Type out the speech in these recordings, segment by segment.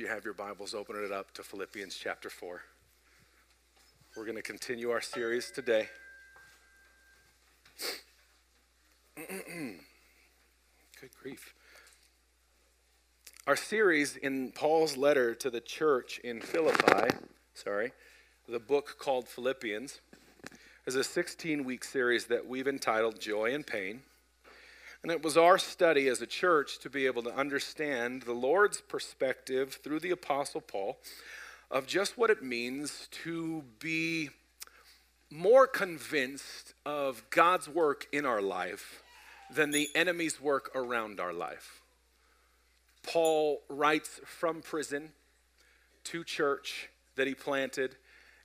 you have your Bibles, open it up to Philippians chapter 4. We're going to continue our series today. Good grief. Our series in Paul's letter to the church in Philippi, sorry, the book called Philippians, is a 16 week series that we've entitled Joy and Pain. And it was our study as a church to be able to understand the Lord's perspective through the Apostle Paul of just what it means to be more convinced of God's work in our life than the enemy's work around our life. Paul writes from prison to church that he planted,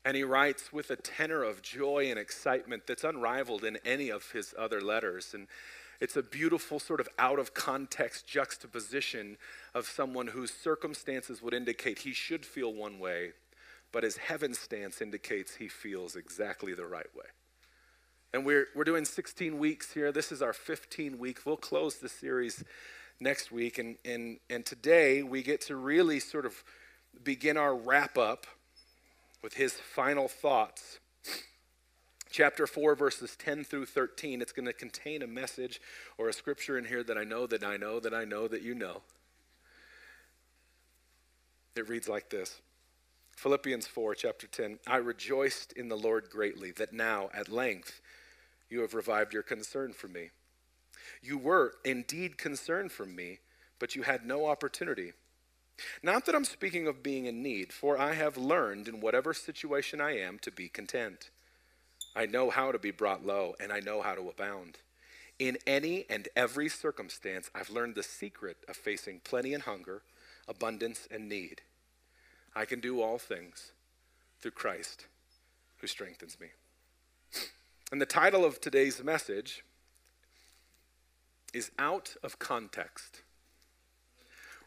and he writes with a tenor of joy and excitement that's unrivaled in any of his other letters. And it's a beautiful, sort of out of context juxtaposition of someone whose circumstances would indicate he should feel one way, but his heaven stance indicates he feels exactly the right way. And we're, we're doing 16 weeks here. This is our 15 week. We'll close the series next week. And, and, and today we get to really sort of begin our wrap up with his final thoughts chapter 4, verses 10 through 13. It's going to contain a message or a scripture in here that I know that I know that I know that you know. It reads like this Philippians 4, chapter 10. I rejoiced in the Lord greatly that now, at length, you have revived your concern for me. You were indeed concerned for me, but you had no opportunity. Not that I'm speaking of being in need, for I have learned in whatever situation I am to be content. I know how to be brought low, and I know how to abound. In any and every circumstance, I've learned the secret of facing plenty and hunger, abundance and need. I can do all things through Christ who strengthens me. And the title of today's message is Out of Context.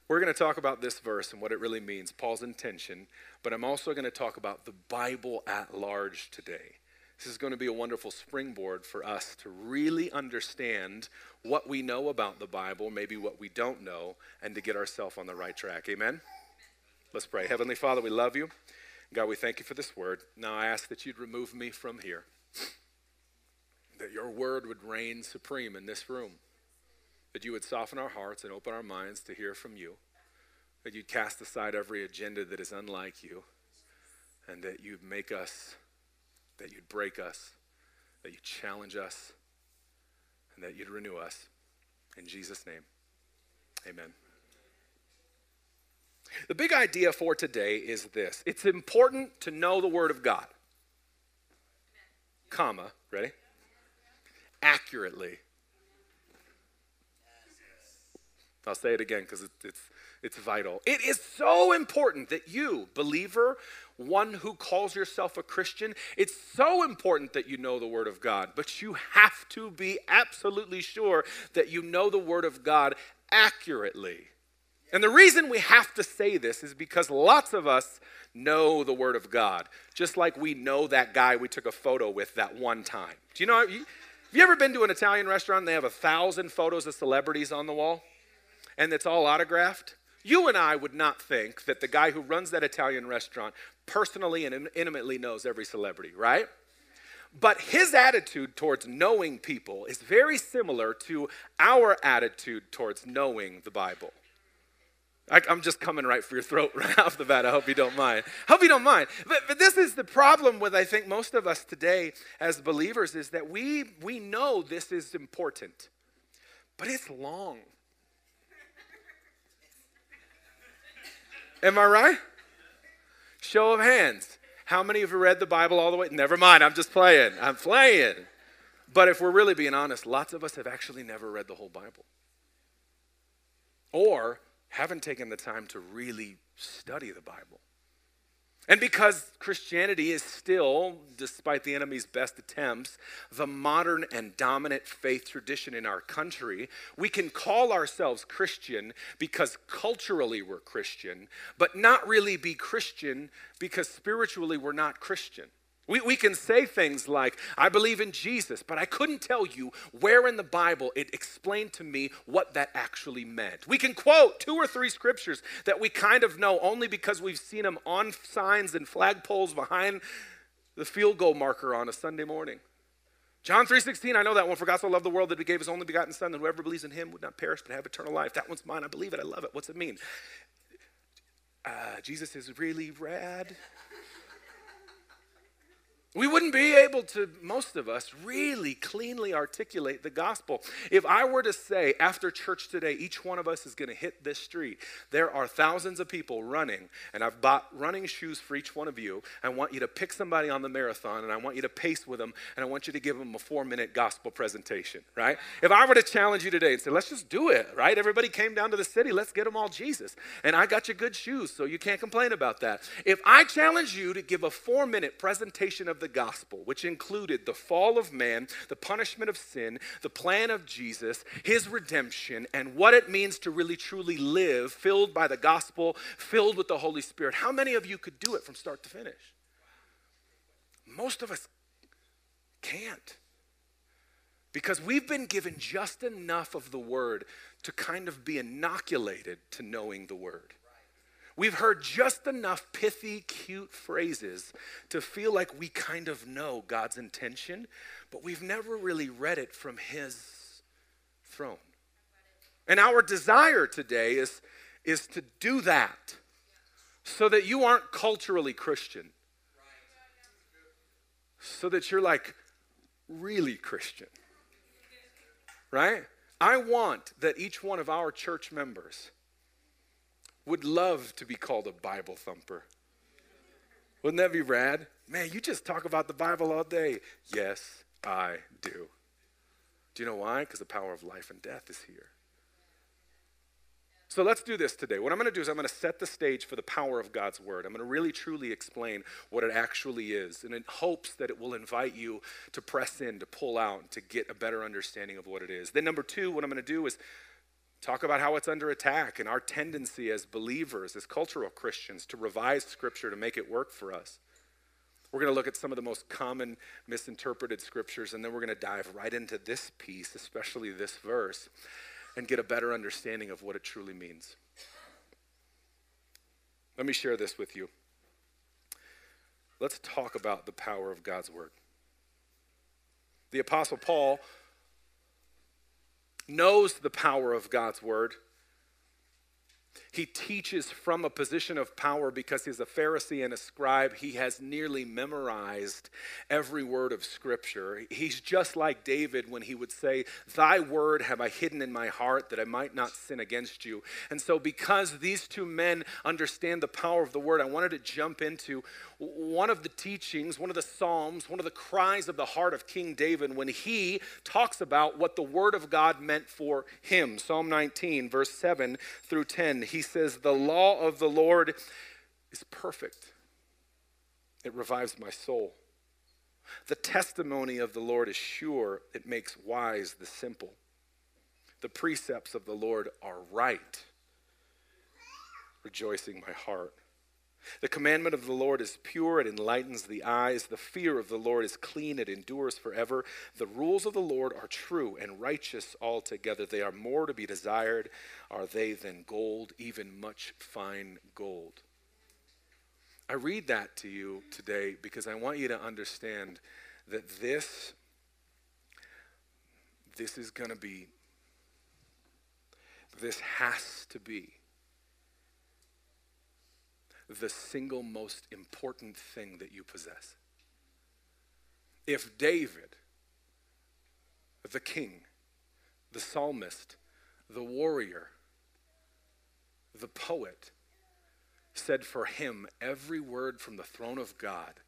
We're going to talk about this verse and what it really means, Paul's intention, but I'm also going to talk about the Bible at large today. This is going to be a wonderful springboard for us to really understand what we know about the Bible, maybe what we don't know, and to get ourselves on the right track. Amen? Let's pray. Heavenly Father, we love you. God, we thank you for this word. Now I ask that you'd remove me from here, that your word would reign supreme in this room, that you would soften our hearts and open our minds to hear from you, that you'd cast aside every agenda that is unlike you, and that you'd make us that you'd break us, that you'd challenge us, and that you'd renew us. In Jesus' name, amen. The big idea for today is this it's important to know the Word of God, comma, ready? Accurately. I'll say it again because it's, it's vital. It is so important that you, believer, one who calls yourself a Christian, it's so important that you know the Word of God, but you have to be absolutely sure that you know the Word of God accurately. And the reason we have to say this is because lots of us know the Word of God, just like we know that guy we took a photo with that one time. Do you know? Have you ever been to an Italian restaurant and they have a thousand photos of celebrities on the wall? And it's all autographed? You and I would not think that the guy who runs that Italian restaurant personally and intimately knows every celebrity, right? But his attitude towards knowing people is very similar to our attitude towards knowing the Bible. I, am just coming right for your throat right off the bat. I hope you don't mind. Hope you don't mind. But, but this is the problem with I think most of us today as believers is that we we know this is important, but it's long. Am I right? Show of hands. How many of you read the Bible all the way? Never mind, I'm just playing. I'm playing. But if we're really being honest, lots of us have actually never read the whole Bible. Or haven't taken the time to really study the Bible. And because Christianity is still, despite the enemy's best attempts, the modern and dominant faith tradition in our country, we can call ourselves Christian because culturally we're Christian, but not really be Christian because spiritually we're not Christian. We, we can say things like, I believe in Jesus, but I couldn't tell you where in the Bible it explained to me what that actually meant. We can quote two or three scriptures that we kind of know only because we've seen them on signs and flagpoles behind the field goal marker on a Sunday morning. John 3.16, I know that one. For God so loved the world that he gave his only begotten son, that whoever believes in him would not perish but have eternal life. That one's mine. I believe it. I love it. What's it mean? Uh, Jesus is really rad. We wouldn't be able to, most of us, really cleanly articulate the gospel. If I were to say after church today, each one of us is going to hit this street, there are thousands of people running, and I've bought running shoes for each one of you. I want you to pick somebody on the marathon, and I want you to pace with them, and I want you to give them a four minute gospel presentation, right? If I were to challenge you today and say, let's just do it, right? Everybody came down to the city, let's get them all Jesus. And I got you good shoes, so you can't complain about that. If I challenge you to give a four minute presentation of the gospel, which included the fall of man, the punishment of sin, the plan of Jesus, his redemption, and what it means to really truly live filled by the gospel, filled with the Holy Spirit. How many of you could do it from start to finish? Most of us can't. Because we've been given just enough of the word to kind of be inoculated to knowing the word. We've heard just enough pithy, cute phrases to feel like we kind of know God's intention, but we've never really read it from His throne. And our desire today is, is to do that so that you aren't culturally Christian, so that you're like really Christian, right? I want that each one of our church members would love to be called a Bible thumper. Wouldn't that be rad? Man, you just talk about the Bible all day. Yes, I do. Do you know why? Because the power of life and death is here. So let's do this today. What I'm going to do is I'm going to set the stage for the power of God's word. I'm going to really truly explain what it actually is, and in hopes that it will invite you to press in, to pull out, to get a better understanding of what it is. Then, number two, what I'm going to do is Talk about how it's under attack and our tendency as believers, as cultural Christians, to revise Scripture to make it work for us. We're going to look at some of the most common misinterpreted scriptures, and then we're going to dive right into this piece, especially this verse, and get a better understanding of what it truly means. Let me share this with you. Let's talk about the power of God's Word. The Apostle Paul knows the power of God's word. He teaches from a position of power because he's a Pharisee and a scribe. He has nearly memorized every word of Scripture. He's just like David when he would say, Thy word have I hidden in my heart that I might not sin against you. And so, because these two men understand the power of the word, I wanted to jump into one of the teachings, one of the Psalms, one of the cries of the heart of King David when he talks about what the Word of God meant for him. Psalm 19, verse 7 through 10. He says, The law of the Lord is perfect, it revives my soul. The testimony of the Lord is sure, it makes wise the simple. The precepts of the Lord are right, rejoicing my heart. The commandment of the Lord is pure, it enlightens the eyes. The fear of the Lord is clean, it endures forever. The rules of the Lord are true and righteous altogether. They are more to be desired, are they, than gold, even much fine gold. I read that to you today because I want you to understand that this this is going to be this has to be the single most important thing that you possess. If David, the king, the psalmist, the warrior, the poet, said for him every word from the throne of God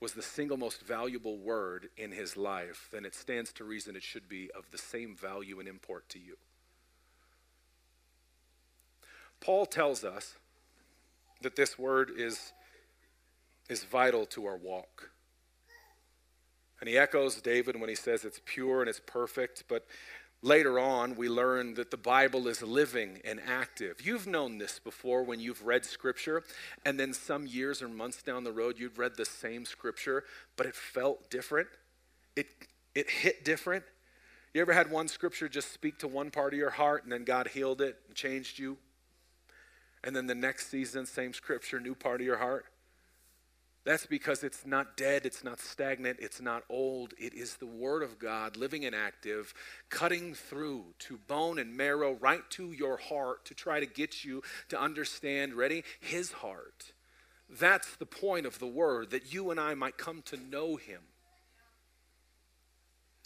was the single most valuable word in his life, then it stands to reason it should be of the same value and import to you. Paul tells us that this word is, is vital to our walk. And he echoes David when he says it's pure and it's perfect, but Later on, we learn that the Bible is living and active. You've known this before when you've read Scripture, and then some years or months down the road, you've read the same Scripture, but it felt different. It, it hit different. You ever had one Scripture just speak to one part of your heart, and then God healed it and changed you? And then the next season, same Scripture, new part of your heart? That's because it's not dead, it's not stagnant, it's not old. It is the Word of God, living and active, cutting through to bone and marrow, right to your heart to try to get you to understand, ready? His heart. That's the point of the Word, that you and I might come to know Him.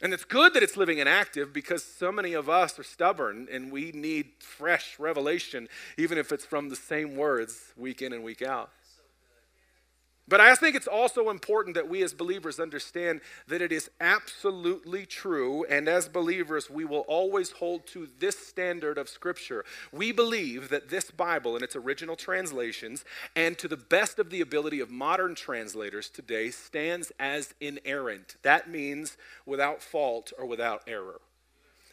And it's good that it's living and active because so many of us are stubborn and we need fresh revelation, even if it's from the same words week in and week out. But I think it's also important that we as believers understand that it is absolutely true, and as believers, we will always hold to this standard of Scripture. We believe that this Bible, in its original translations, and to the best of the ability of modern translators today, stands as inerrant. That means without fault or without error.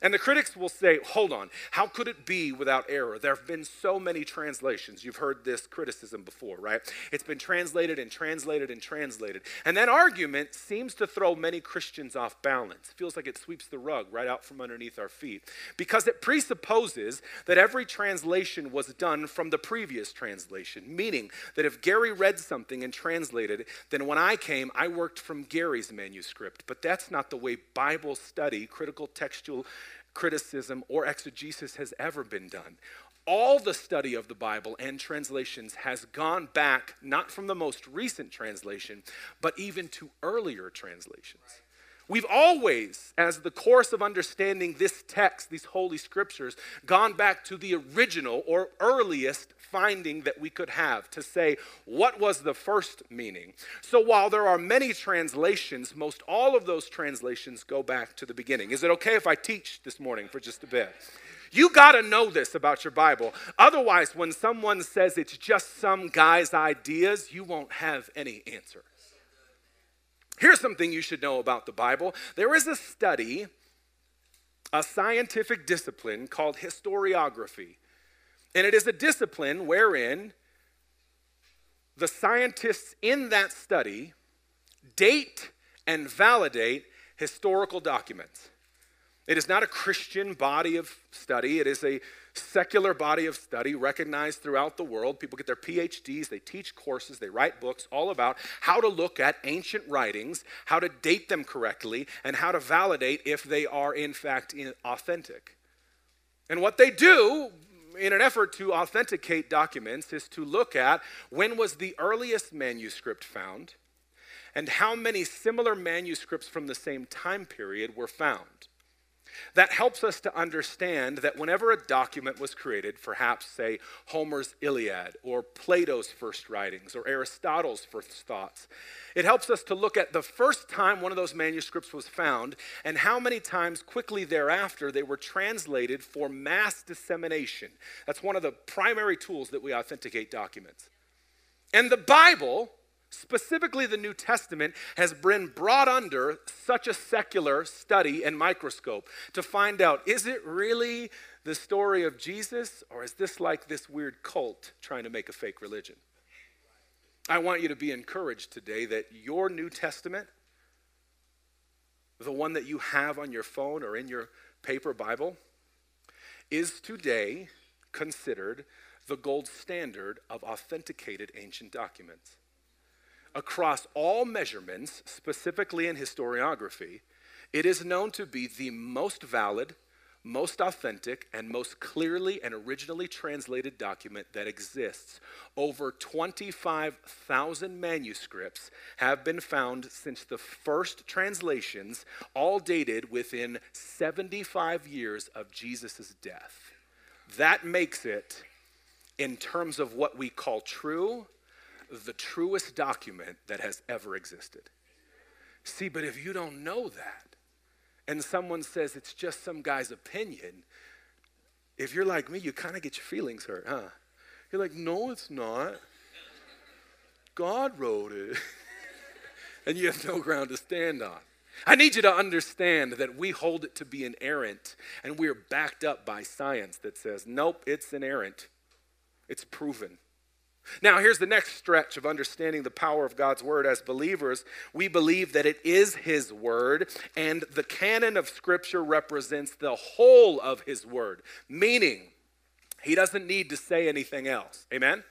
And the critics will say, hold on, how could it be without error? There have been so many translations. You've heard this criticism before, right? It's been translated and translated and translated. And that argument seems to throw many Christians off balance. It feels like it sweeps the rug right out from underneath our feet because it presupposes that every translation was done from the previous translation, meaning that if Gary read something and translated it, then when I came, I worked from Gary's manuscript. But that's not the way Bible study, critical textual criticism, or exegesis has ever been done. All the study of the Bible and translations has gone back, not from the most recent translation, but even to earlier translations. We've always, as the course of understanding this text, these holy scriptures, gone back to the original or earliest finding that we could have to say what was the first meaning. So while there are many translations, most all of those translations go back to the beginning. Is it okay if I teach this morning for just a bit? You got to know this about your Bible. Otherwise, when someone says it's just some guy's ideas, you won't have any answer. Here's something you should know about the Bible there is a study, a scientific discipline called historiography. And it is a discipline wherein the scientists in that study date and validate historical documents. It is not a Christian body of study, it is a secular body of study recognized throughout the world. People get their PhDs, they teach courses, they write books all about how to look at ancient writings, how to date them correctly, and how to validate if they are in fact authentic. And what they do in an effort to authenticate documents is to look at when was the earliest manuscript found and how many similar manuscripts from the same time period were found. That helps us to understand that whenever a document was created, perhaps, say, Homer's Iliad, or Plato's first writings, or Aristotle's first thoughts, it helps us to look at the first time one of those manuscripts was found and how many times quickly thereafter they were translated for mass dissemination. That's one of the primary tools that we authenticate documents. And the Bible specifically the New Testament, has been brought under such a secular study and microscope to find out is it really the story of Jesus or is this like this weird cult trying to make a fake religion? I want you to be encouraged today that your New Testament, the one that you have on your phone or in your paper Bible, is today considered the gold standard of authenticated ancient documents across all measurements, specifically in historiography, it is known to be the most valid, most authentic, and most clearly and originally translated document that exists. Over 25,000 manuscripts have been found since the first translations, all dated within 75 years of Jesus' death. That makes it, in terms of what we call true, the truest document that has ever existed. See, but if you don't know that, and someone says it's just some guy's opinion, if you're like me, you kind of get your feelings hurt, huh? You're like, no, it's not. God wrote it. and you have no ground to stand on. I need you to understand that we hold it to be inerrant, and we are backed up by science that says, nope, it's inerrant. It's proven. Now, here's the next stretch of understanding the power of God's word. As believers, we believe that it is His word, and the canon of Scripture represents the whole of His word, meaning He doesn't need to say anything else. Amen?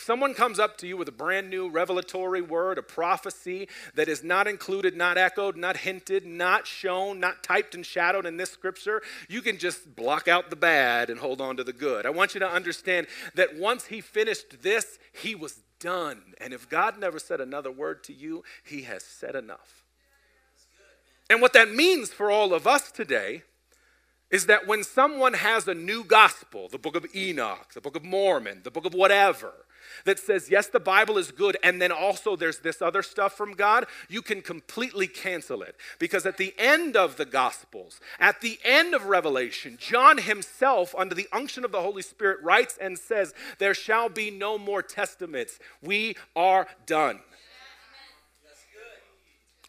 Someone comes up to you with a brand new revelatory word, a prophecy that is not included, not echoed, not hinted, not shown, not typed and shadowed in this scripture, you can just block out the bad and hold on to the good. I want you to understand that once he finished this, he was done. And if God never said another word to you, he has said enough. And what that means for all of us today is that when someone has a new gospel, the book of Enoch, the book of Mormon, the book of whatever, that says, yes, the Bible is good, and then also there's this other stuff from God, you can completely cancel it. Because at the end of the Gospels, at the end of Revelation, John himself, under the unction of the Holy Spirit, writes and says, There shall be no more testaments. We are done.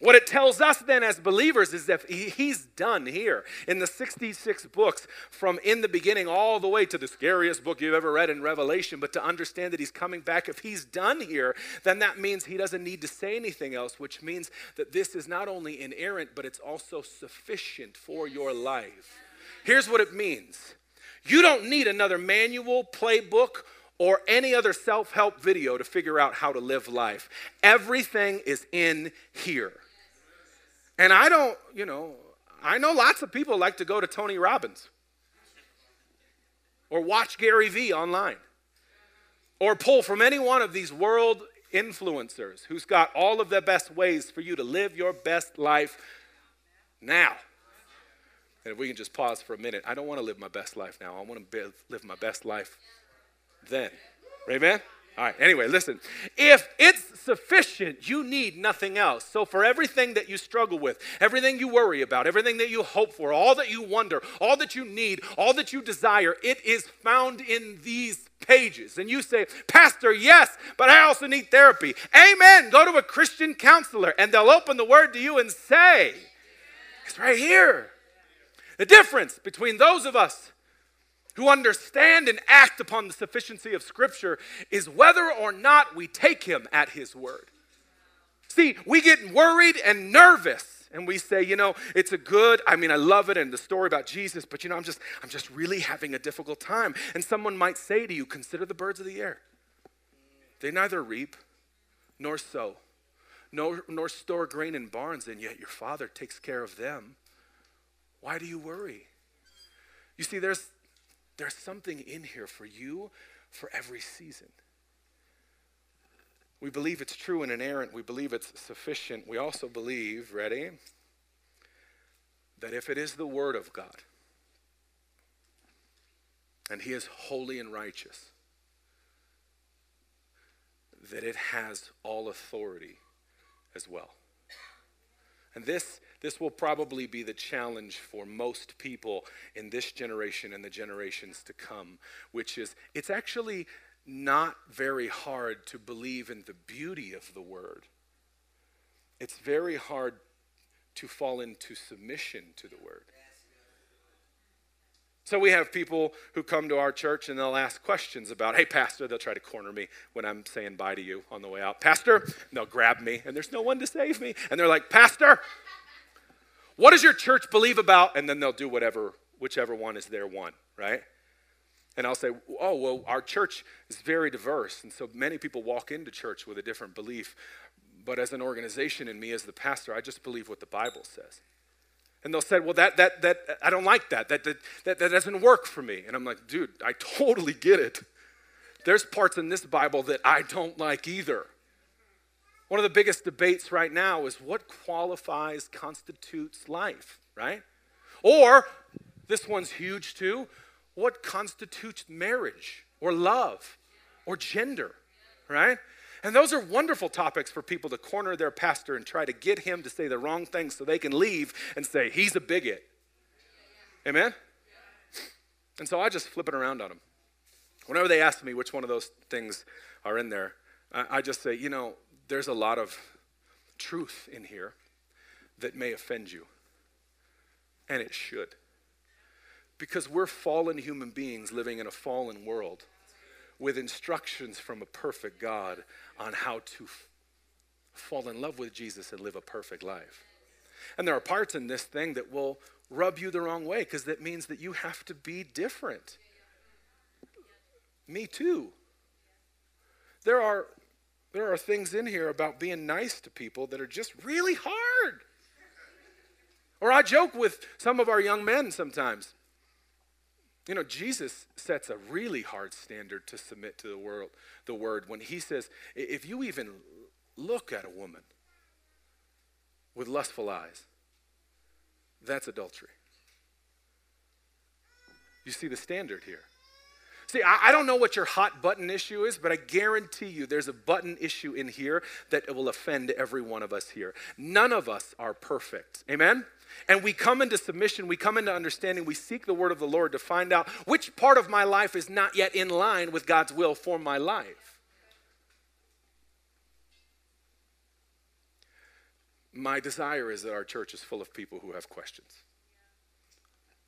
What it tells us then as believers is that he's done here in the 66 books from in the beginning all the way to the scariest book you've ever read in Revelation. But to understand that he's coming back, if he's done here, then that means he doesn't need to say anything else, which means that this is not only inerrant, but it's also sufficient for your life. Here's what it means you don't need another manual, playbook, or any other self help video to figure out how to live life. Everything is in here. And I don't, you know, I know lots of people like to go to Tony Robbins or watch Gary Vee online or pull from any one of these world influencers who's got all of the best ways for you to live your best life now. And if we can just pause for a minute, I don't want to live my best life now. I want to live my best life then. Amen? All right, anyway, listen. If it's sufficient, you need nothing else. So, for everything that you struggle with, everything you worry about, everything that you hope for, all that you wonder, all that you need, all that you desire, it is found in these pages. And you say, Pastor, yes, but I also need therapy. Amen. Go to a Christian counselor and they'll open the word to you and say, It's right here. The difference between those of us who understand and act upon the sufficiency of Scripture is whether or not we take Him at His word. See, we get worried and nervous and we say, you know, it's a good, I mean, I love it and the story about Jesus, but you know, I'm just, I'm just really having a difficult time. And someone might say to you, consider the birds of the air. They neither reap nor sow, nor, nor store grain in barns, and yet your Father takes care of them. Why do you worry? You see, there's, there's something in here for you for every season. We believe it's true and inerrant. We believe it's sufficient. We also believe, ready, that if it is the Word of God, and He is holy and righteous, that it has all authority as well. And this this will probably be the challenge for most people in this generation and the generations to come, which is it's actually not very hard to believe in the beauty of the word. It's very hard to fall into submission to the word. So we have people who come to our church and they'll ask questions about, hey, Pastor, they'll try to corner me when I'm saying bye to you on the way out. Pastor, and they'll grab me and there's no one to save me. And they're like, Pastor, what does your church believe about? And then they'll do whatever, whichever one is their one, right? And I'll say, oh, well, our church is very diverse. And so many people walk into church with a different belief. But as an organization and me as the pastor, I just believe what the Bible says. And they'll say, well, that, that, that, I don't like that. That, that, that, that doesn't work for me. And I'm like, dude, I totally get it. There's parts in this Bible that I don't like either. One of the biggest debates right now is what qualifies, constitutes life, right? Or, this one's huge too, what constitutes marriage or love or gender, right? And those are wonderful topics for people to corner their pastor and try to get him to say the wrong things so they can leave and say, he's a bigot. Amen? And so I just flip it around on them. Whenever they ask me which one of those things are in there, I just say, you know, there's a lot of truth in here. that may offend you. And it should. Because we're fallen human beings living in a fallen world with instructions from a perfect God on how to f- fall in love with Jesus and live a perfect life. And there are parts in this thing that will rub you the wrong way because that means that you have to be different. Me too. There are there are things in here about being nice to people that are just really hard. Or I joke with some of our young men sometimes. You know, Jesus sets a really hard standard to submit to the world, the word when he says, if you even look at a woman with lustful eyes, that's adultery. You see the standard here. See, I, I, don't know what your hot button issue is, but I guarantee you there's a button issue in here that will offend every one of us here. None of us are perfect. Amen? And we come into submission, we come into understanding, we seek the word of the Lord to find out which part of my life is not yet in line with God's will for my life. My desire is that our church is full of people who have questions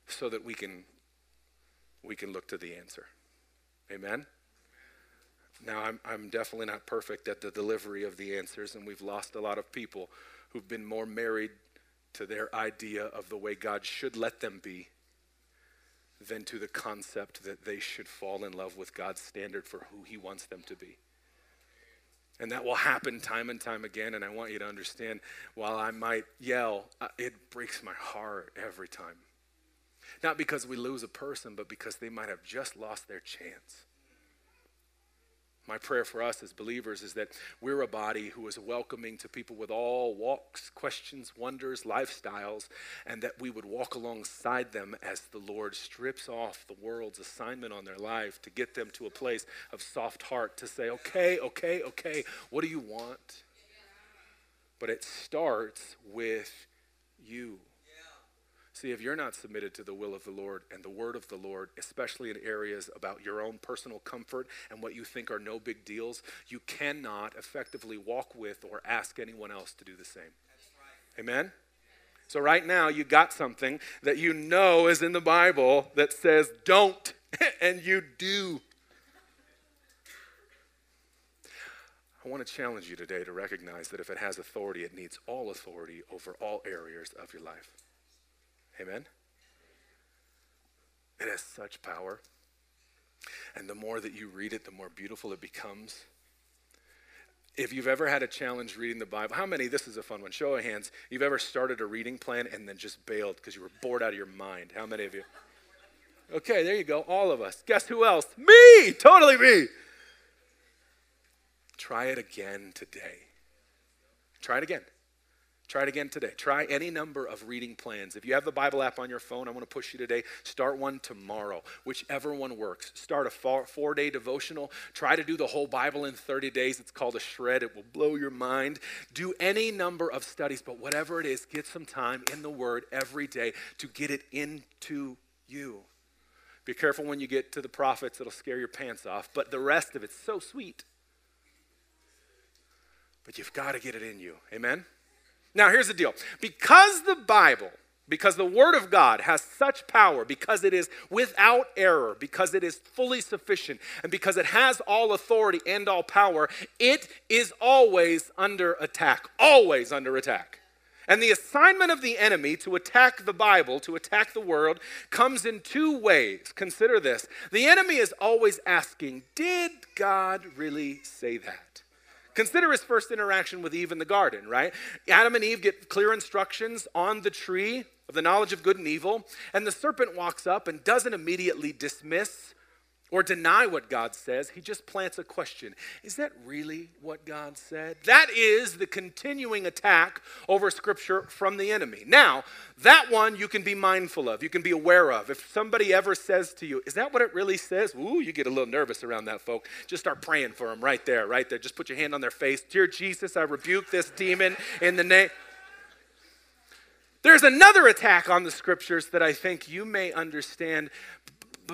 so that we can we can look to the answer. Amen? Now, I'm, I'm definitely not perfect at the delivery of the answers, and we've lost a lot of people who've been more married to their idea of the way God should let them be than to the concept that they should fall in love with God's standard for who He wants them to be. And that will happen time and time again. And I want you to understand while I might yell, uh, it breaks my heart every time. Not because we lose a person, but because they might have just lost their chance. My prayer for us as believers is that we're a body who is welcoming to people with all walks, questions, wonders, lifestyles, and that we would walk alongside them as the Lord strips off the world's assignment on their life to get them to a place of soft heart to say, okay, okay, okay, what do you want? But it starts with you. See, if you're not submitted to the will of the Lord and the word of the Lord, especially in areas about your own personal comfort and what you think are no big deals, you cannot effectively walk with or ask anyone else to do the same. Right. Amen? So, right now, you got something that you know is in the Bible that says don't, and you do. I want to challenge you today to recognize that if it has authority, it needs all authority over all areas of your life. Amen? It has such power. And the more that you read it, the more beautiful it becomes. If you've ever had a challenge reading the Bible, how many, this is a fun one, show of hands, you've ever started a reading plan and then just bailed because you were bored out of your mind? How many of you? Okay, there you go, all of us. Guess who else? Me! Totally me! Try it again today. Try it again. Try it again today. Try any number of reading plans. If you have the Bible app on your phone, I want to push you today. Start one tomorrow, whichever one works. Start a four day devotional. Try to do the whole Bible in 30 days. It's called a shred, it will blow your mind. Do any number of studies, but whatever it is, get some time in the Word every day to get it into you. Be careful when you get to the prophets, it'll scare your pants off, but the rest of it's so sweet. But you've got to get it in you. Amen? Now, here's the deal because the Bible, because the Word of God has such power, because it is without error, because it is fully sufficient, and because it has all authority and all power, it is always under attack. Always under attack. And the assignment of the enemy to attack the Bible, to attack the world, comes in two ways. Consider this. The enemy is always asking, Did God really say that? Consider his first interaction with Eve in the garden, right? Adam and Eve get clear instructions on the tree of the knowledge of good and evil, and the serpent walks up and doesn't immediately dismiss or deny what God says. He just plants a question Is that really what God said? That is the continuing attack over Scripture from the enemy. Now, that one you can be mindful of, you can be aware of. If somebody ever says to you, Is that what it really says? Ooh, you get a little nervous around that, folk. Just start praying for them right there, right there. Just put your hand on their face. Dear Jesus, I rebuke this demon in the name. There's another attack on the scriptures that I think you may understand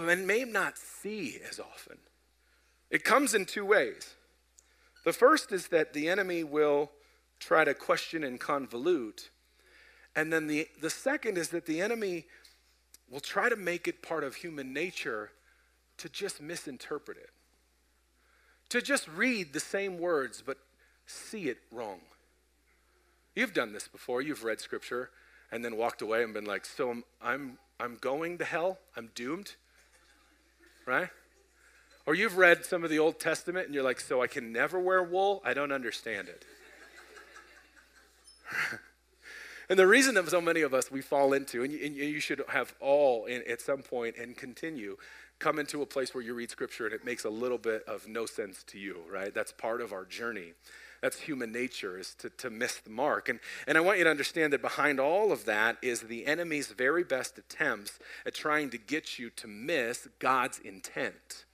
but may not see as often. It comes in two ways. The first is that the enemy will try to question and convolute And then the, the second is that the enemy will try to make it part of human nature to just misinterpret it, to just read the same words but see it wrong. You've done this before. You've read scripture and then walked away and been like, So I'm, I'm, I'm going to hell? I'm doomed? Right? Or you've read some of the Old Testament and you're like, So I can never wear wool? I don't understand it. and the reason that so many of us we fall into, and you, and you should have all in, at some point and continue, come into a place where you read scripture and it makes a little bit of no sense to you, right? That's part of our journey. That's human nature, is to, to miss the mark. And, and I want you to understand that behind all of that is the enemy's very best attempts at trying to get you to miss God's intent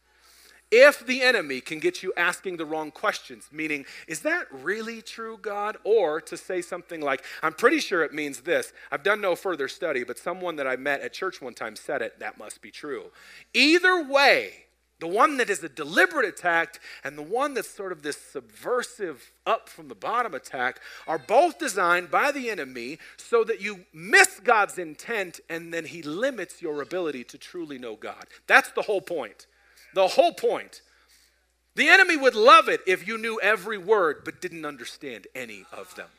if the enemy can get you asking the wrong questions, meaning, is that really true, God? Or to say something like, I'm pretty sure it means this. I've done no further study, but someone that I met at church one time said it. That must be true. Either way, the one that is a deliberate attack and the one that's sort of this subversive up from the bottom attack are both designed by the enemy so that you miss God's intent and then he limits your ability to truly know God. That's the whole point. The whole point. The enemy would love it if you knew every word but didn't understand any of them.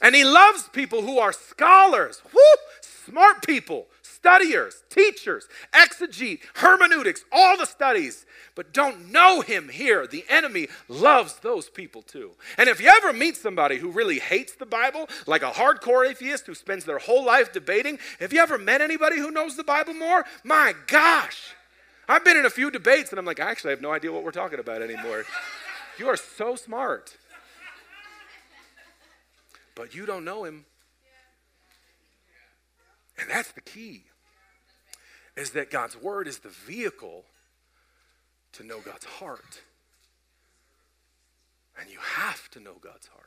And he loves people who are scholars, whoo, smart people, studiers, teachers, exegete, hermeneutics, all the studies, but don't know him here. The enemy loves those people too. And if you ever meet somebody who really hates the Bible, like a hardcore atheist who spends their whole life debating, have you ever met anybody who knows the Bible more, my gosh, I've been in a few debates and I'm like, I actually have no idea what we're talking about anymore. you are so smart. But you don't know him. And that's the key. Is that God's word is the vehicle to know God's heart. And you have to know God's heart.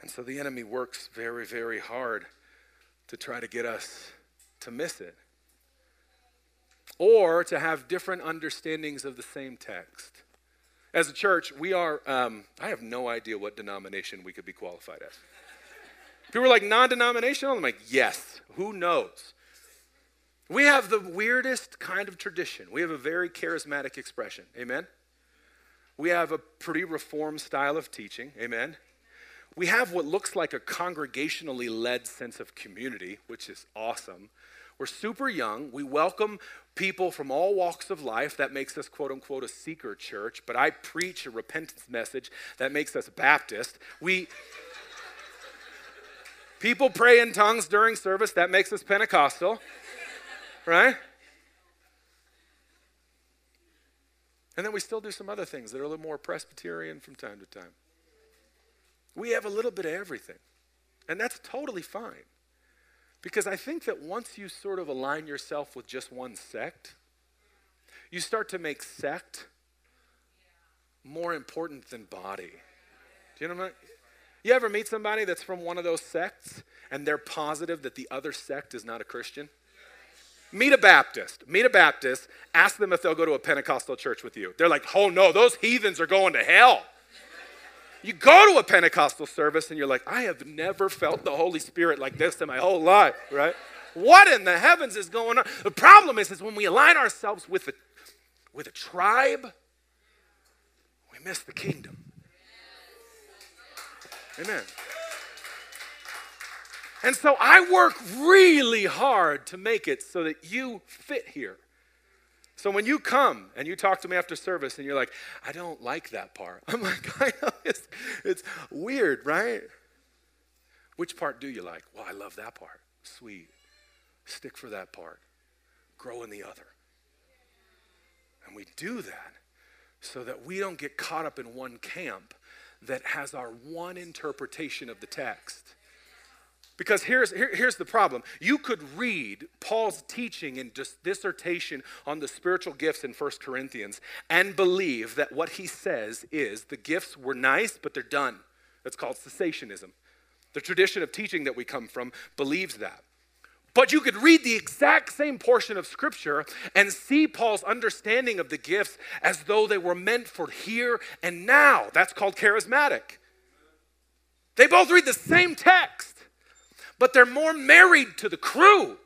And so the enemy works very, very hard to try to get us to miss it or to have different understandings of the same text. As a church, we are, um, I have no idea what denomination we could be qualified as. People are like, non denominational? I'm like, yes, who knows? We have the weirdest kind of tradition. We have a very charismatic expression. Amen? We have a pretty reformed style of teaching. Amen? We have what looks like a congregationally led sense of community, which is awesome. We're super young. We welcome people from all walks of life. That makes us, quote unquote, a seeker church. But I preach a repentance message that makes us Baptist. We. People pray in tongues during service. That makes us Pentecostal. Right? And then we still do some other things that are a little more Presbyterian from time to time. We have a little bit of everything. And that's totally fine. Because I think that once you sort of align yourself with just one sect, you start to make sect more important than body. Do you know what I mean? You ever meet somebody that's from one of those sects and they're positive that the other sect is not a Christian? Meet a Baptist. Meet a Baptist. Ask them if they'll go to a Pentecostal church with you. They're like, oh no, those heathens are going to hell. You go to a Pentecostal service and you're like, I have never felt the Holy Spirit like this in my whole life, right? What in the heavens is going on? The problem is, is when we align ourselves with a, with a tribe, we miss the kingdom. Amen. And so I work really hard to make it so that you fit here. So when you come and you talk to me after service and you're like, I don't like that part, I'm like, I know, it's, it's weird, right? Which part do you like? Well, I love that part. Sweet. Stick for that part. Grow in the other. And we do that so that we don't get caught up in one camp that has our one interpretation of the text because here's, here, here's the problem. You could read Paul's teaching and just dissertation on the spiritual gifts in 1 Corinthians and believe that what he says is the gifts were nice, but they're done. That's called cessationism. The tradition of teaching that we come from believes that. But you could read the exact same portion of Scripture and see Paul's understanding of the gifts as though they were meant for here and now. That's called charismatic. They both read the same text but they're more married to the crew,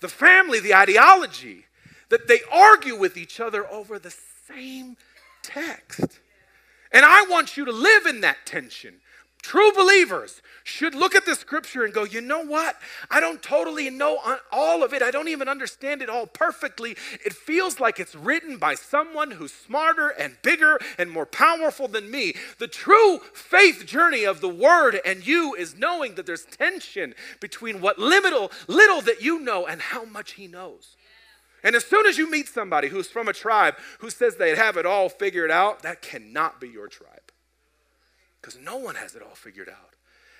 the family, the ideology, that they argue with each other over the same text. And I want you to live in that tension. True believers should look at the scripture and go, you know what? I don't totally know all of it. I don't even understand it all perfectly. It feels like it's written by someone who's smarter and bigger and more powerful than me. The true faith journey of the word and you is knowing that there's tension between what little, little that you know and how much he knows. And as soon as you meet somebody who's from a tribe who says they have it all figured out, that cannot be your tribe because no one has it all figured out.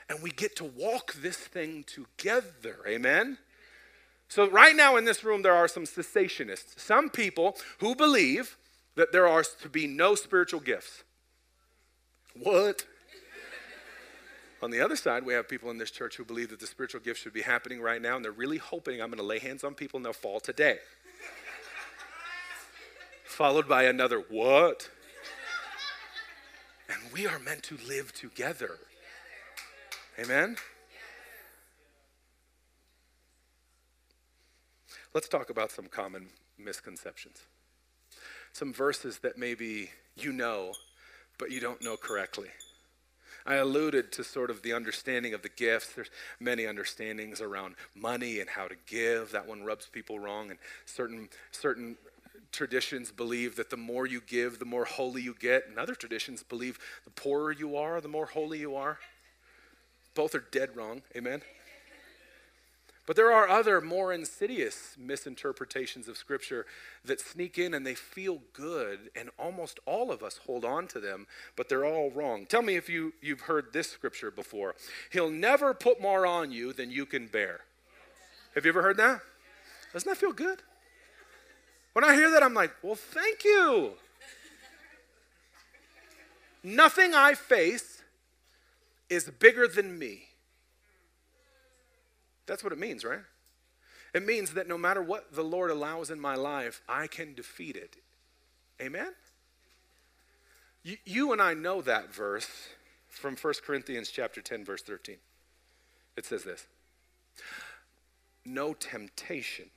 And we get to walk this thing together. Amen? So, right now in this room, there are some cessationists, some people who believe that there are to be no spiritual gifts. What? On the other side, we have people in this church who believe that the spiritual gifts should be happening right now, and they're really hoping I'm going to lay hands on people and they'll fall today. Followed by another, what? We are meant to live together. Amen? Let's talk about some common misconceptions. Some verses that maybe you know, but you don't know correctly. I alluded to sort of the understanding of the gifts. There's many understandings around money and how to give. That one rubs people wrong, and certain certain traditions believe that the more you give, the more holy you get, and other traditions believe the poorer you are, the more holy you are. Both are dead wrong. Amen? But there are other more insidious misinterpretations of Scripture that sneak in and they feel good, and almost all of us hold on to them, but they're all wrong. Tell me if you, you've heard this Scripture before. He'll never put more on you than you can bear. Have you ever heard that? Doesn't that feel good? When I hear that, I'm like, well, thank you. Nothing I face is bigger than me. That's what it means, right? It means that no matter what the Lord allows in my life, I can defeat it. Amen? You, and I know that verse from 1 Corinthians chapter 10 verse 13. It says this. No temptation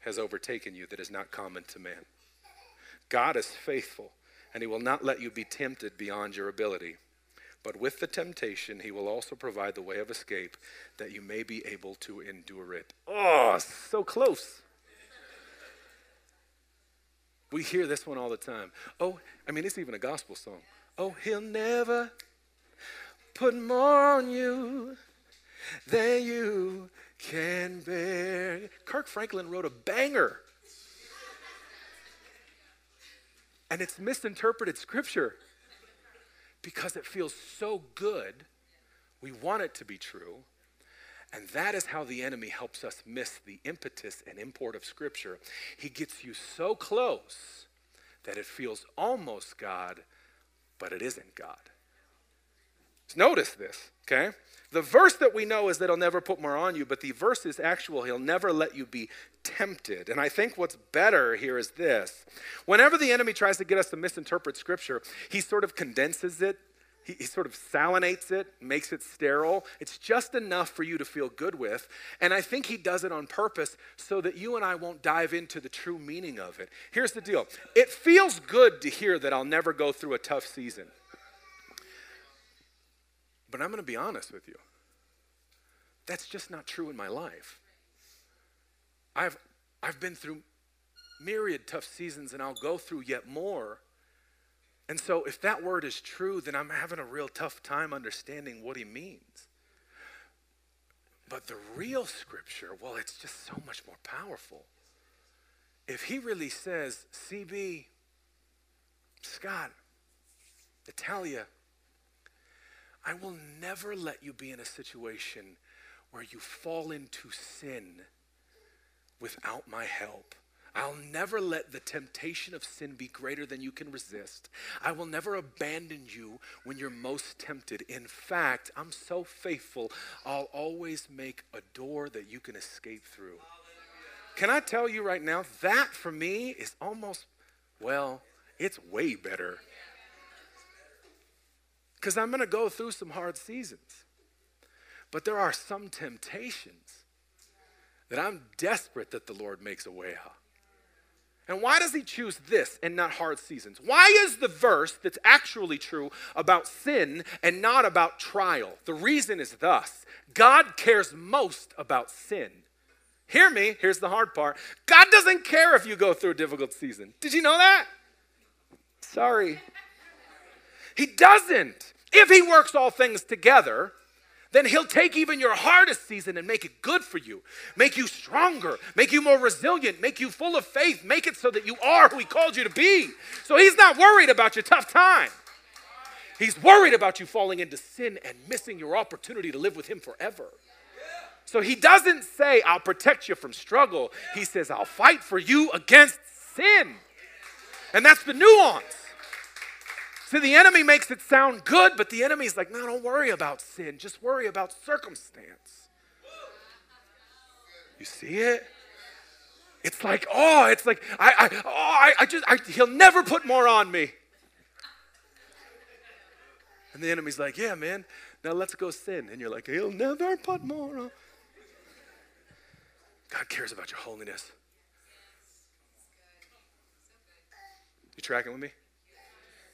has overtaken you that is not common to man. God is faithful, and he will not let you be tempted beyond your ability. But with the temptation, he will also provide the way of escape that you may be able to endure it. Oh, so close. We hear this one all the time. Oh, I mean, it's even a gospel song. Oh, he'll never put more on you than you can bear. Kirk Franklin wrote a banger. And it's misinterpreted scripture because it feels so good. We want it to be true. And that is how the enemy helps us miss the impetus and import of Scripture. He gets you so close that it feels almost God, but it isn't God. Notice this, okay? The verse that we know is that he'll never put more on you, but the verse is actual. He'll never let you be tempted. And I think what's better here is this. Whenever the enemy tries to get us to misinterpret scripture, he sort of condenses it, he, he sort of salinates it, makes it sterile. It's just enough for you to feel good with. And I think he does it on purpose so that you and I won't dive into the true meaning of it. Here's the deal it feels good to hear that I'll never go through a tough season. But I'm going to be honest with you. That's just not true in my life. I've, I've been through myriad tough seasons and I'll go through yet more. And so, if that word is true, then I'm having a real tough time understanding what he means. But the real scripture, well, it's just so much more powerful. If he really says, CB, Scott, Natalia, I will never let you be in a situation where you fall into sin without my help. I'll never let the temptation of sin be greater than you can resist. I will never abandon you when you're most tempted. In fact, I'm so faithful, I'll always make a door that you can escape through. Can I tell you right now, that for me is almost, well, it's way better because I'm going to go through some hard seasons. But there are some temptations that I'm desperate that the Lord makes a way out. And why does he choose this and not hard seasons? Why is the verse that's actually true about sin and not about trial? The reason is thus God cares most about sin. Hear me, here's the hard part God doesn't care if you go through a difficult season. Did you know that? Sorry. He doesn't. If he works all things together, then he'll take even your hardest season and make it good for you, make you stronger, make you more resilient, make you full of faith, make it so that you are who he called you to be. So he's not worried about your tough time. He's worried about you falling into sin and missing your opportunity to live with him forever. So he doesn't say, I'll protect you from struggle. He says, I'll fight for you against sin. And that's the nuance. See, the enemy makes it sound good, but the enemy's like, no, don't worry about sin. Just worry about circumstance. You see it? It's like, oh, it's like, I, I, oh, I, I just, I, he'll never put more on me. And the enemy's like, yeah, man, now let's go sin. And you're like, he'll never put more on. God cares about your holiness. You tracking with me?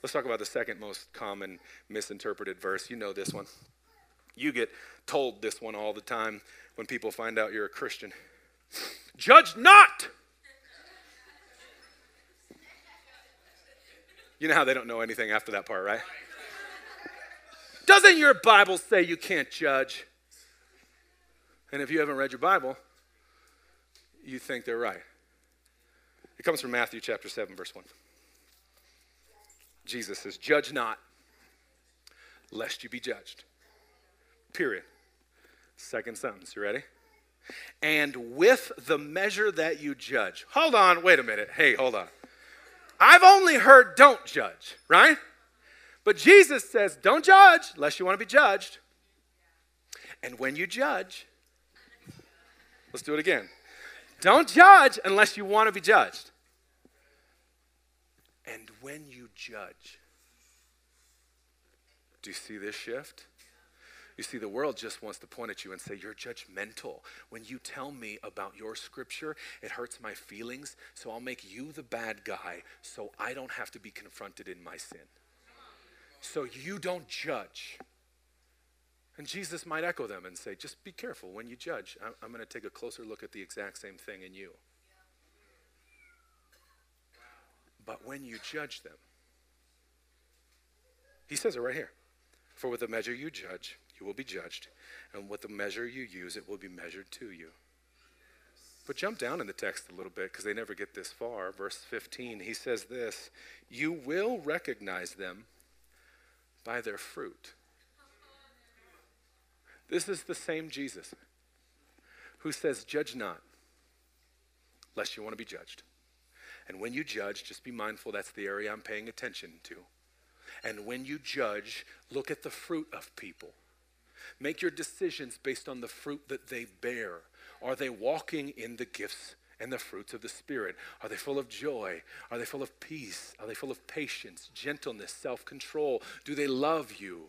Let's talk about the second most common misinterpreted verse. You know this one. You get told this one all the time when people find out you're a Christian. Judge not! You know how they don't know anything after that part, right? Doesn't your Bible say you can't judge? And if you haven't read your Bible, you think they're right. It comes from Matthew chapter 7, verse 1. Jesus says, Judge not, lest you be judged. Period. Second sentence. You ready? And with the measure that you judge. Hold on, wait a minute. Hey, hold on. I've only heard don't judge, right? But Jesus says, don't judge unless you want to be judged. And when you judge, let's do it again. Don't judge unless you want to be judged. And when you judge, do you see this shift? You see, the world just wants to point at you and say, You're judgmental. When you tell me about your scripture, it hurts my feelings, so I'll make you the bad guy so I don't have to be confronted in my sin. So you don't judge. And Jesus might echo them and say, Just be careful when you judge. I'm, going to take a closer look at the exact same thing in you. But when you judge them, he says it right here. For with the measure you judge, you will be judged, and with the measure you use, it will be measured to you. But jump down in the text a little bit because they never get this far. Verse 15, he says this You will recognize them by their fruit. This is the same Jesus who says, Judge not, lest you want to be judged. And when you judge, just be mindful that's the area I'm paying attention to. And when you judge, look at the fruit of people. Make your decisions based on the fruit that they bear. Are they walking in the gifts and the fruits of the Spirit? Are they full of joy? Are they full of peace? Are they full of patience, gentleness, self control? Do they love you?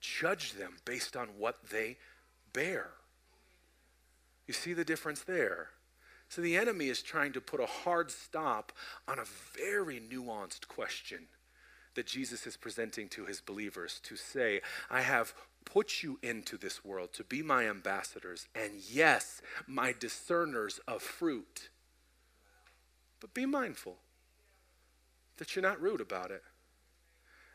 Judge them based on what they bear. You see the difference there? So the enemy is trying to put a hard stop on a very nuanced question that Jesus is presenting to his believers to say, I have put you into this world to be my ambassadors and, yes, my discerners of fruit. But be mindful that you're not rude about it.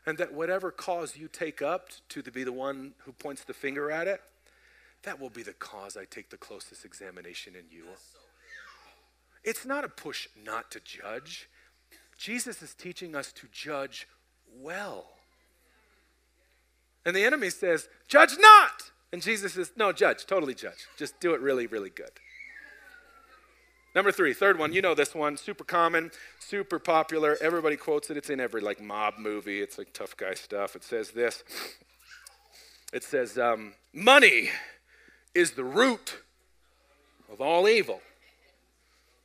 And that whatever cause you take up to be the one who points the finger at it, that will be the cause I take the closest examination in you. It's not a push not to judge. Jesus is teaching us to judge well. And the enemy says, Judge not. And Jesus says, No, judge, totally judge. Just do it really, really good. Number three, third one, you know this one, super common, super popular. Everybody quotes it. It's in every like mob movie. It's like tough guy stuff. It says this. It says, um, "Money is the root of all evil."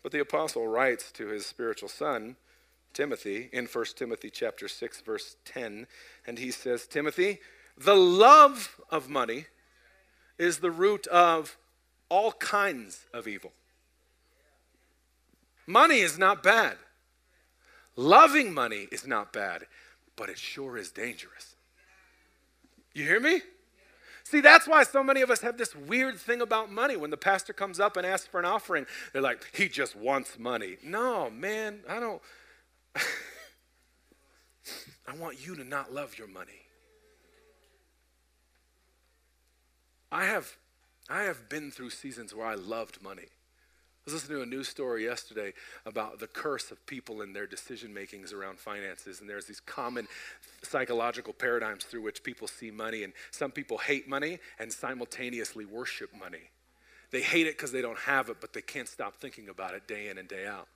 But the apostle writes to his spiritual son, Timothy, in 1 Timothy chapter 6 verse 10, and he says, "Timothy, the love of money is the root of all kinds of evil. Money is not bad. Loving money is not bad, but it sure is dangerous. You hear me? See, that's why so many of us have this weird thing about money. When the pastor comes up and asks for an offering, they're like, he just wants money. No, man, I don't. I want you to not love your money. I have, I have been through seasons where I loved money. I was listening to a news story yesterday about the curse of people and their decision makings around finances. And there's these common psychological paradigms through which people see money. And some people hate money and simultaneously worship money. They hate it because they don't have it, but they can't stop thinking about it day in and day out.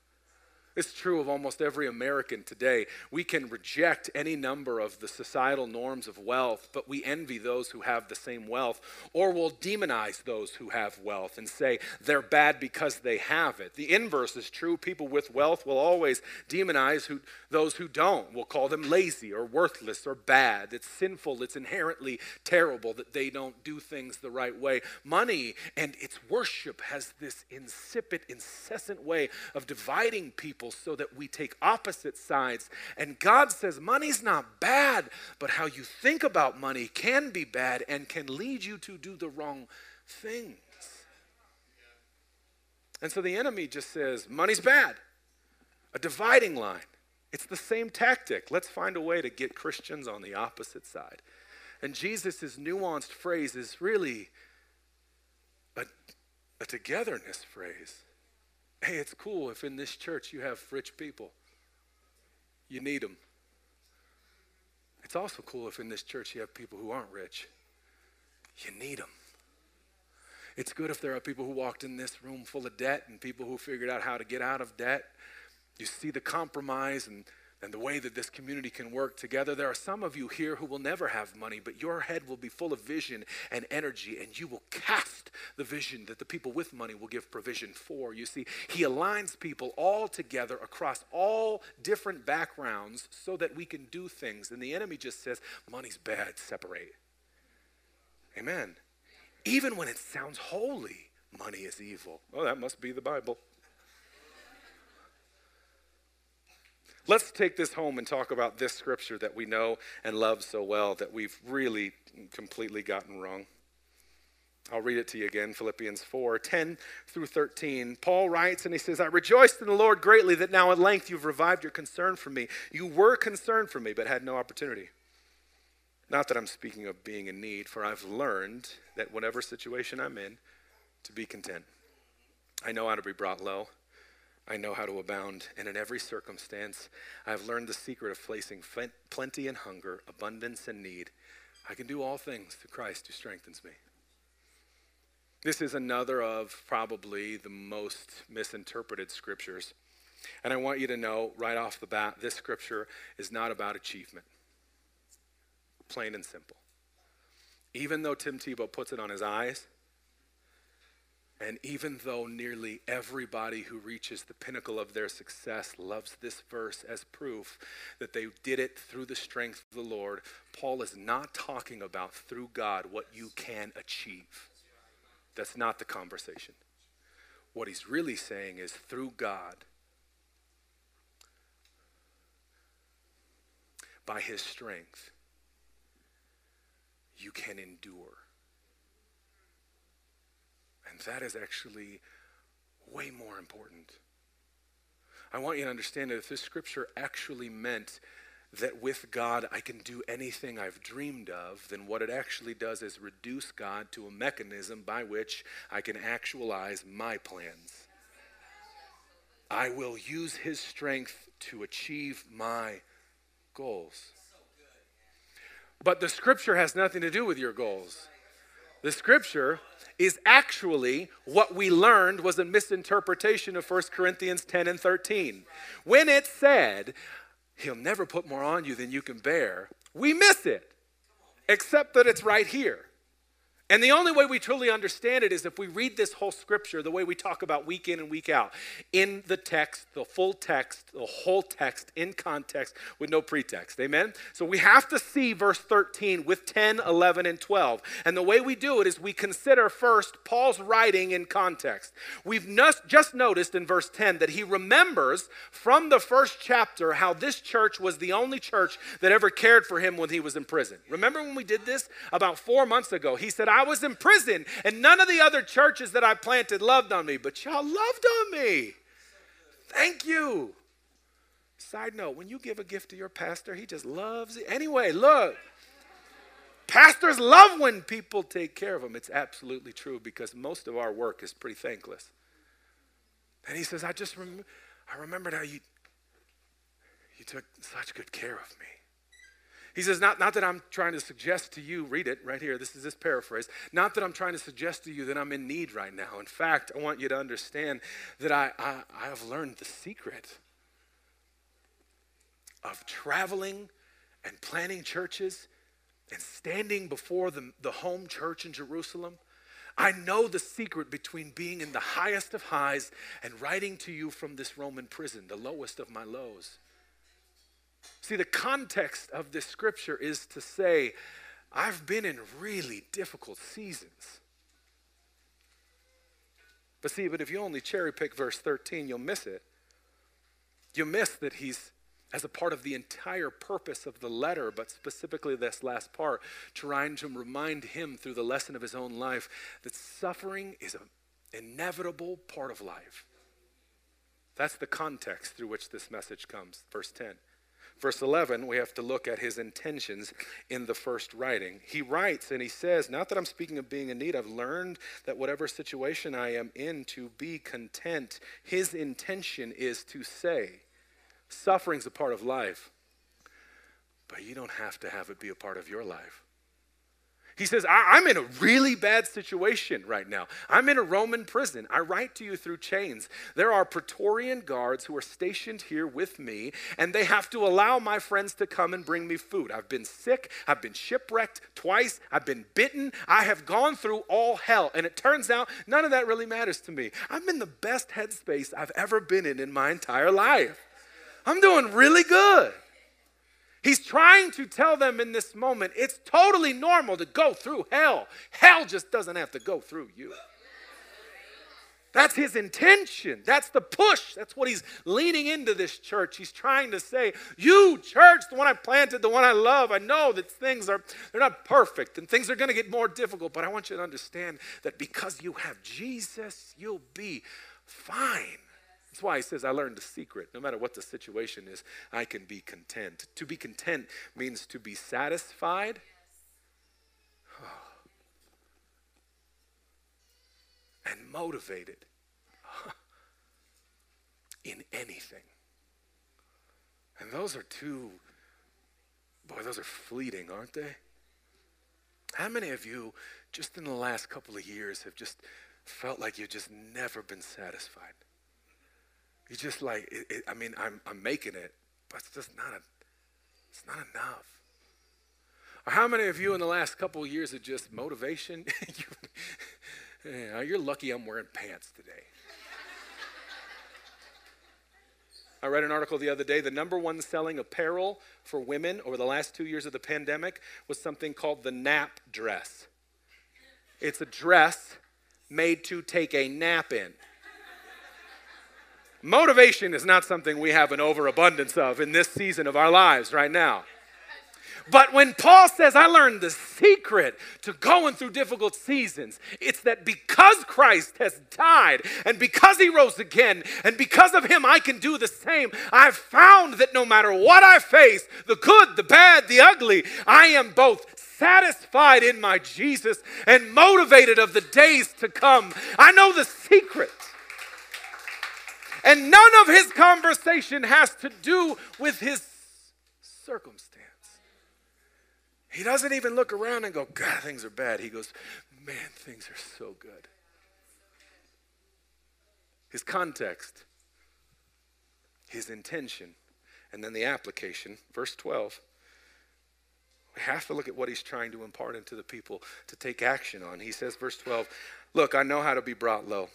It's true of almost every American today. We can reject any number of the societal norms of wealth, but we envy those who have the same wealth, or we'll demonize those who have wealth and say they're bad because they have it. The inverse is true. People with wealth will always demonize who, those who don't. We'll call them lazy or worthless or bad. It's sinful, it's inherently terrible that they don't do things the right way. Money and its worship has this insipid, incessant way of dividing people people so that we take opposite sides. And God says money's not bad, but how you think about money can be bad and can lead you to do the wrong things. And so the enemy just says money's bad, a dividing line. It's the same tactic. Let's find a way to get Christians on the opposite side. And Jesus' nuanced phrase is really a, a togetherness phrase. Hey, it's cool if in this church you have rich people. You need them. It's also cool if in this church you have people who aren't rich. You need them. It's good if there are people who walked in this room full of debt and people who figured out how to get out of debt. You see the compromise and and the way that this community can work together. There are some of you here who will never have money, but your head will be full of vision and energy, and you will cast the vision that the people with money will give provision for. You see, He aligns people all together across all different backgrounds so that we can do things. And the enemy just says, money's bad, separate. Amen. Even when it sounds holy, money is evil. Oh, that must be the Bible. Let's take this home and talk about this scripture that we know and love so well that we've really completely gotten wrong. I'll read it to you again Philippians 4 10 through 13. Paul writes and he says, I rejoiced in the Lord greatly that now at length you've revived your concern for me. You were concerned for me, but had no opportunity. Not that I'm speaking of being in need, for I've learned that whatever situation I'm in, to be content. I know how to be brought low. I know how to abound, and in every circumstance, I have learned the secret of placing plenty and hunger, abundance and need. I can do all things through Christ who strengthens me. This is another of probably the most misinterpreted scriptures. And I want you to know right off the bat this scripture is not about achievement. Plain and simple. Even though Tim Tebow puts it on his eyes, and even though nearly everybody who reaches the pinnacle of their success loves this verse as proof that they did it through the strength of the Lord, Paul is not talking about through God what you can achieve. That's not the conversation. What he's really saying is through God, by his strength, you can endure and that is actually way more important. I want you to understand that if this scripture actually meant that with God I can do anything I've dreamed of, then what it actually does is reduce God to a mechanism by which I can actualize my plans. I will use his strength to achieve my goals. But the scripture has nothing to do with your goals. The scripture is actually what we learned was a misinterpretation of 1 Corinthians 10 and 13. When it said, He'll never put more on you than you can bear, we miss it, except that it's right here. And the only way we truly understand it is if we read this whole scripture the way we talk about week in and week out, in the text, the full text, the whole text, in context, with no pretext. Amen? So we have to see verse 13 with 10, 11, and 12. And the way we do it is we consider first Paul's writing in context. We've just noticed in verse 10 that he remembers from the first chapter how this church was the only church that ever cared for him when he was in prison. Remember when we did this about four months ago? He said, I was in prison, and none of the other churches that I planted loved on me, but y'all loved on me. Thank you. Side note, when you give a gift to your pastor, he just loves it. Anyway, look. Pastors love when people take care of them. It's absolutely true because most of our work is pretty thankless. And he says, I just rem- I remembered how you, you took such good care of me. He says, not, not that I'm trying to suggest to you, read it right here, this is this paraphrase, not that I'm trying to suggest to you that I'm in need right now. In fact, I want you to understand that I, I, I have learned the secret of traveling and planning churches and standing before the, the home church in Jerusalem. I know the secret between being in the highest of highs and writing to you from this Roman prison, the lowest of my lows. See, the context of this scripture is to say, I've been in really difficult seasons. But see, but if you only cherry pick verse 13, you'll miss it. You'll miss that he's, as a part of the entire purpose of the letter, but specifically this last part, trying to remind him through the lesson of his own life that suffering is an inevitable part of life. That's the context through which this message comes, verse 10. Verse 11, we have to look at his intentions in the first writing. He writes and he says, Not that I'm speaking of being in need, I've learned that whatever situation I am in, to be content. His intention is to say, Suffering's a part of life, but you don't have to have it be a part of your life. He says, I- am in a really bad situation right now. I'm in a Roman prison. I write to you through chains. There are Praetorian guards who are stationed here with me, and they have to allow my friends to come and bring me food. I've been sick. I've been shipwrecked twice. I've been bitten. I have gone through all hell. And it turns out none of that really matters to me. I'm in the best headspace I've ever been in in my entire life. I'm doing really good. He's trying to tell them in this moment it's totally normal to go through hell. Hell just doesn't have to go through you. That's his intention. That's the push. That's what he's leaning into this church. He's trying to say, You, church, the one I planted, the one I love, I know that things are they're not perfect and things are going to get more difficult, but I want you to understand that because you have Jesus, you'll be fine. That's why he says, I learned the secret. No matter what the situation is, I can be content. To be content means to be satisfied. and motivated in anything. And those are two, boy, those are fleeting, aren't they? How many of you, just in the last couple of years, have just felt like you've just never been satisfied? You just like, it, it, I mean, I'm, I'm making it, but it's just not, a, it's not enough. Or how many of you in the last couple of years of just motivation? you're lucky I'm wearing pants today. I read an article the other day. The number one selling apparel for women over the last two years of the pandemic was something called the nap dress. It's a dress made to take a nap in. Motivation is not something we have an overabundance of in this season of our lives right now. But when Paul says, I learned the secret to going through difficult seasons, it's that because Christ has died and because he rose again and because of him I can do the same, I've found that no matter what I face, the good, the bad, the ugly, I am both satisfied in my Jesus and motivated of the days to come. I know the secret. And none of his conversation has to do with his circumstance. He doesn't even look around and go, God, things are bad. He goes, Man, things are so good. His context, his intention, and then the application. Verse 12. We have to look at what he's trying to impart into the people to take action on. He says, verse 12, Look, I know how to be brought low,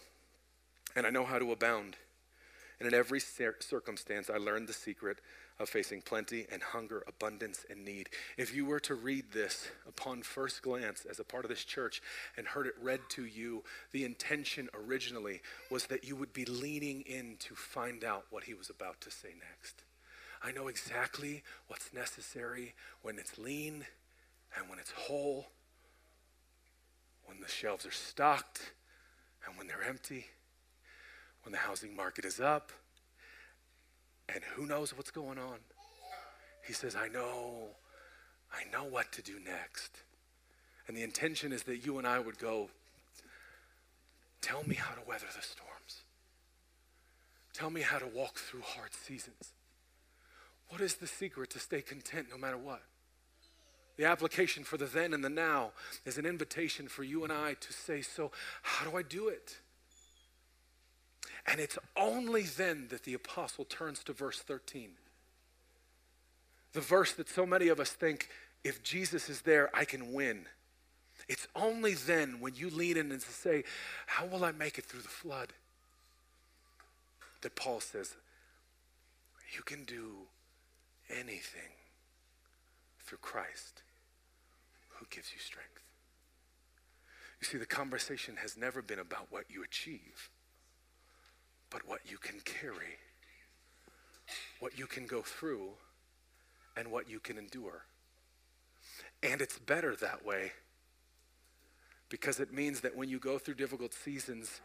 and I know how to abound. And in every circumstance, I learned the secret of facing plenty and hunger, abundance and need. If you were to read this upon first glance as a part of this church and heard it read to you, the intention originally was that you would be leaning in to find out what he was about to say next. I know exactly what's necessary when it's lean and when it's whole, when the shelves are stocked and when they're empty, when the housing market is up and who knows what's going on. He says, I know, I know what to do next. And the intention is that you and I would go, Tell me how to weather the storms. Tell me how to walk through hard seasons. What is the secret to stay content no matter what? The application for the then and the now is an invitation for you and I to say, So, how do I do it? And it's only then that the apostle turns to verse 13. The verse that so many of us think, if Jesus is there, I can win. It's only then when you lean in and say, How will I make it through the flood? that Paul says, You can do anything through Christ who gives you strength. You see, the conversation has never been about what you achieve but what you can carry, what you can go through, and what you can endure. And it's better that way because it means that when you go through difficult seasons,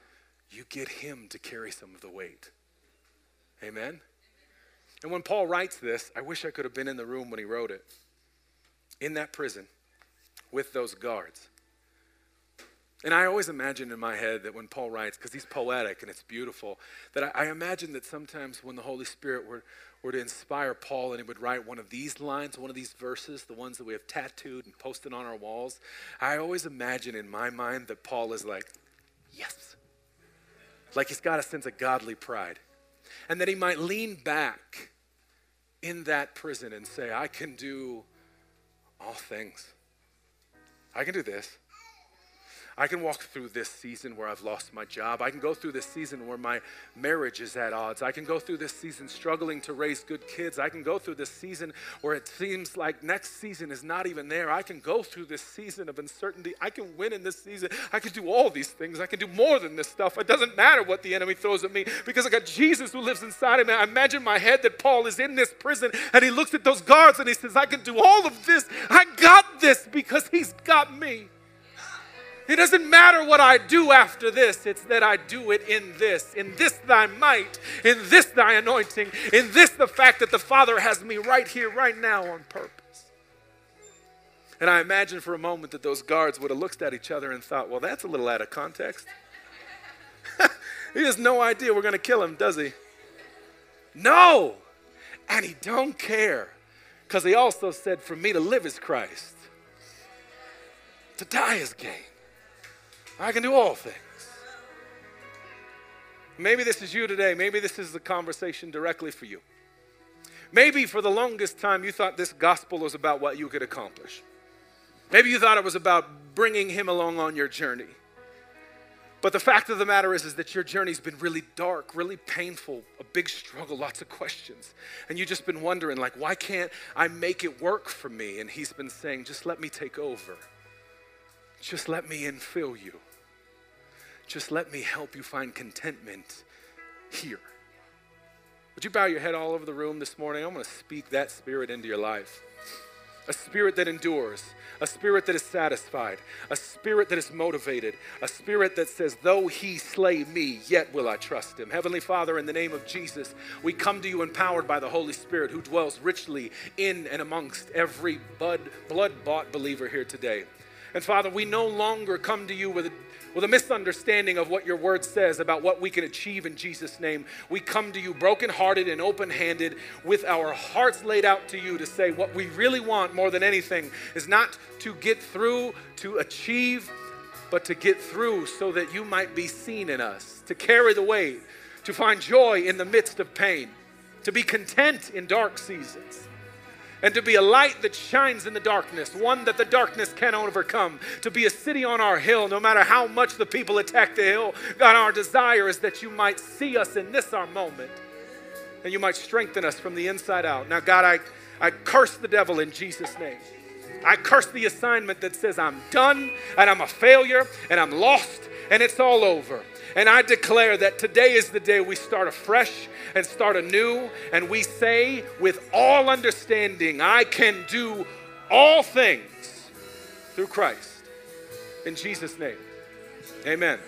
you get Him to carry some of the weight. Amen? And when Paul writes this, I wish I could have been in the room when he wrote it. In that prison with those guards. And I always imagine in my head that when Paul writes, because he's poetic and it's beautiful, that I, I, imagine that sometimes when the Holy Spirit were, were to inspire Paul and he would write one of these lines, one of these verses, the ones that we have tattooed and posted on our walls, I always imagine in my mind that Paul is like, yes. Like he's got a sense of godly pride. And that he might lean back in that prison and say, I can do all things. I can do this. I can walk through this season where I've lost my job. I can go through this season where my marriage is at odds. I can go through this season struggling to raise good kids. I can go through this season where it seems like next season is not even there. I can go through this season of uncertainty. I can win in this season. I can do all these things. I can do more than this stuff. It doesn't matter what the enemy throws at me because I got Jesus who lives inside of me. I imagine my head that Paul is in this prison and he looks at those guards and he says, I can do all of this. I got this because he's got me. It doesn't matter what I do after this, it's that I do it in this, in this thy might, in this thy anointing, in this the fact that the Father has me right here, right now on purpose. And I imagine for a moment that those guards would have looked at each other and thought, well, that's a little out of context. he has no idea we're going to kill him, does he? No! And he don't care. Because he also said, for me to live is Christ. To die is gain. I can do all things. Maybe this is you today. Maybe this is the conversation directly for you. Maybe for the longest time you thought this gospel was about what you could accomplish. Maybe you thought it was about bringing him along on your journey. But the fact of the matter is, is that your journey's been really dark, really painful, a big struggle, lots of questions. And you've just been wondering, like, why can't I make it work for me? And he's been saying, just let me take over. Just let me infill you. Just let me help you find contentment here. Would you bow your head all over the room this morning? I'm going to speak that spirit into your life. A spirit that endures, a spirit that is satisfied, a spirit that is motivated, a spirit that says, Though he slay me, yet will I trust him. Heavenly Father, in the name of Jesus, we come to you empowered by the Holy Spirit who dwells richly in and amongst every blood bought believer here today. And Father, we no longer come to you with with a misunderstanding of what your word says about what we can achieve in Jesus' name. We come to you brokenhearted and open handed with our hearts laid out to you to say what we really want more than anything is not to get through, to achieve, but to get through so that you might be seen in us, to carry the weight, to find joy in the midst of pain, to be content in dark seasons. And to be a light that shines in the darkness, one that the darkness cannot overcome, to be a city on our hill, no matter how much the people attack the hill. God, our desire is that you might see us in this our moment and you might strengthen us from the inside out. Now, God, I, I curse the devil in Jesus' name. I curse the assignment that says I'm done and I'm a failure and I'm lost and it's all over. And I declare that today is the day we start afresh and start anew, and we say with all understanding, I can do all things through Christ. In Jesus' name, amen.